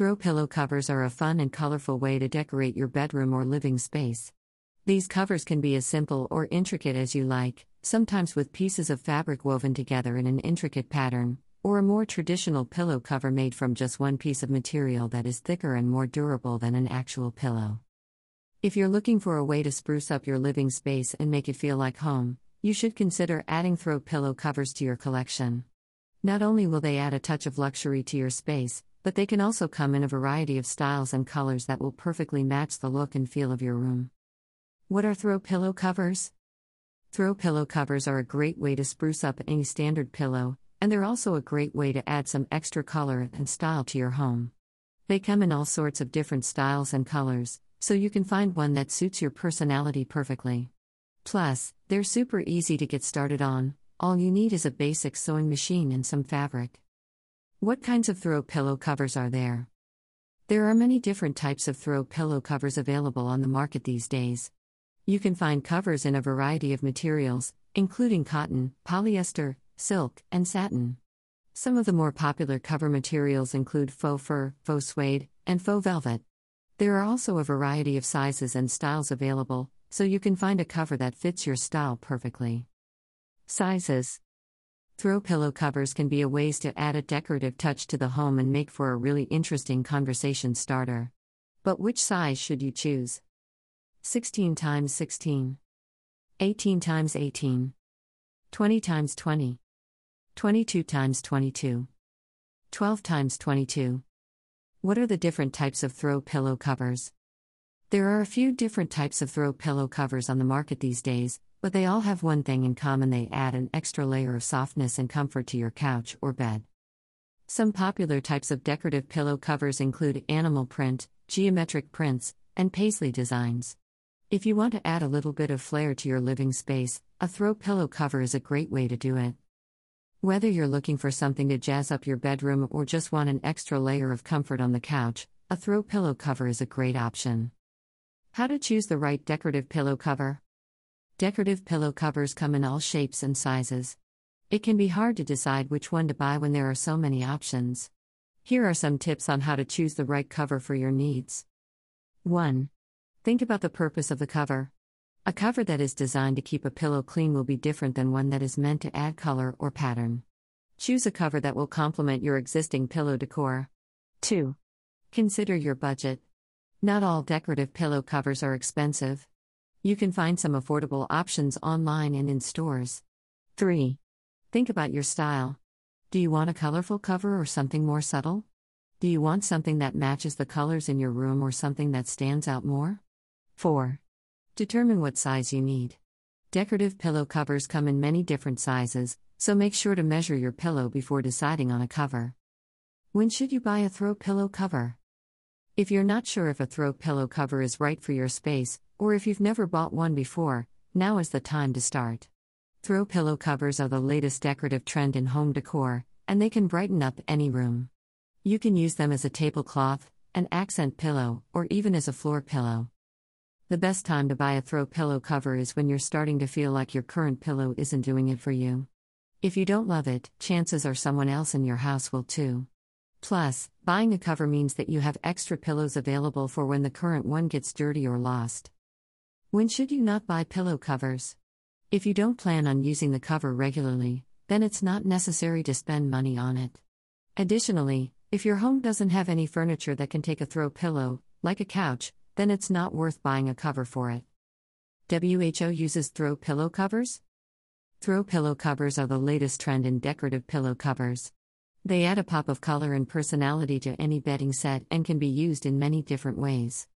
Throw pillow covers are a fun and colorful way to decorate your bedroom or living space. These covers can be as simple or intricate as you like, sometimes with pieces of fabric woven together in an intricate pattern, or a more traditional pillow cover made from just one piece of material that is thicker and more durable than an actual pillow. If you're looking for a way to spruce up your living space and make it feel like home, you should consider adding throw pillow covers to your collection. Not only will they add a touch of luxury to your space, but they can also come in a variety of styles and colors that will perfectly match the look and feel of your room. What are throw pillow covers? Throw pillow covers are a great way to spruce up any standard pillow, and they're also a great way to add some extra color and style to your home. They come in all sorts of different styles and colors, so you can find one that suits your personality perfectly. Plus, they're super easy to get started on, all you need is a basic sewing machine and some fabric. What kinds of throw pillow covers are there? There are many different types of throw pillow covers available on the market these days. You can find covers in a variety of materials, including cotton, polyester, silk, and satin. Some of the more popular cover materials include faux fur, faux suede, and faux velvet. There are also a variety of sizes and styles available, so you can find a cover that fits your style perfectly. Sizes Throw pillow covers can be a ways to add a decorative touch to the home and make for a really interesting conversation starter. But which size should you choose? 16 times 16, 18 times 18, 20 times 20, 22 times 22, 12 times 22. What are the different types of throw pillow covers? There are a few different types of throw pillow covers on the market these days, but they all have one thing in common they add an extra layer of softness and comfort to your couch or bed. Some popular types of decorative pillow covers include animal print, geometric prints, and paisley designs. If you want to add a little bit of flair to your living space, a throw pillow cover is a great way to do it. Whether you're looking for something to jazz up your bedroom or just want an extra layer of comfort on the couch, a throw pillow cover is a great option. How to choose the right decorative pillow cover? Decorative pillow covers come in all shapes and sizes. It can be hard to decide which one to buy when there are so many options. Here are some tips on how to choose the right cover for your needs. 1. Think about the purpose of the cover. A cover that is designed to keep a pillow clean will be different than one that is meant to add color or pattern. Choose a cover that will complement your existing pillow decor. 2. Consider your budget. Not all decorative pillow covers are expensive. You can find some affordable options online and in stores. 3. Think about your style. Do you want a colorful cover or something more subtle? Do you want something that matches the colors in your room or something that stands out more? 4. Determine what size you need. Decorative pillow covers come in many different sizes, so make sure to measure your pillow before deciding on a cover. When should you buy a throw pillow cover? If you're not sure if a throw pillow cover is right for your space, or if you've never bought one before, now is the time to start. Throw pillow covers are the latest decorative trend in home decor, and they can brighten up any room. You can use them as a tablecloth, an accent pillow, or even as a floor pillow. The best time to buy a throw pillow cover is when you're starting to feel like your current pillow isn't doing it for you. If you don't love it, chances are someone else in your house will too. Plus, buying a cover means that you have extra pillows available for when the current one gets dirty or lost. When should you not buy pillow covers? If you don't plan on using the cover regularly, then it's not necessary to spend money on it. Additionally, if your home doesn't have any furniture that can take a throw pillow, like a couch, then it's not worth buying a cover for it. WHO uses throw pillow covers? Throw pillow covers are the latest trend in decorative pillow covers. They add a pop of color and personality to any bedding set and can be used in many different ways.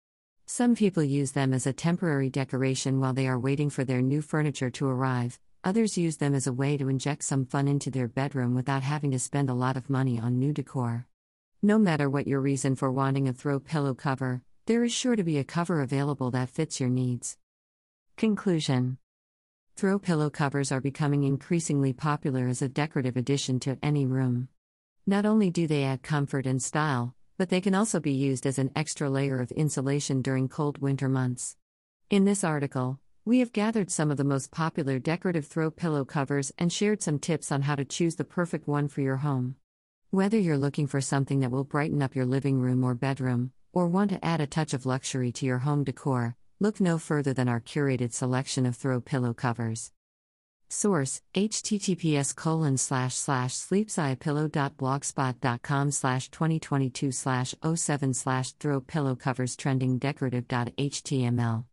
Some people use them as a temporary decoration while they are waiting for their new furniture to arrive, others use them as a way to inject some fun into their bedroom without having to spend a lot of money on new decor. No matter what your reason for wanting a throw pillow cover, there is sure to be a cover available that fits your needs. Conclusion Throw pillow covers are becoming increasingly popular as a decorative addition to any room. Not only do they add comfort and style, but they can also be used as an extra layer of insulation during cold winter months. In this article, we have gathered some of the most popular decorative throw pillow covers and shared some tips on how to choose the perfect one for your home. Whether you're looking for something that will brighten up your living room or bedroom, or want to add a touch of luxury to your home decor, look no further than our curated selection of throw pillow covers. Source https colon slash slash sleepsiapillow.blogspot.com slash 2022 slash 07 slash throw pillow covers trending decorative.html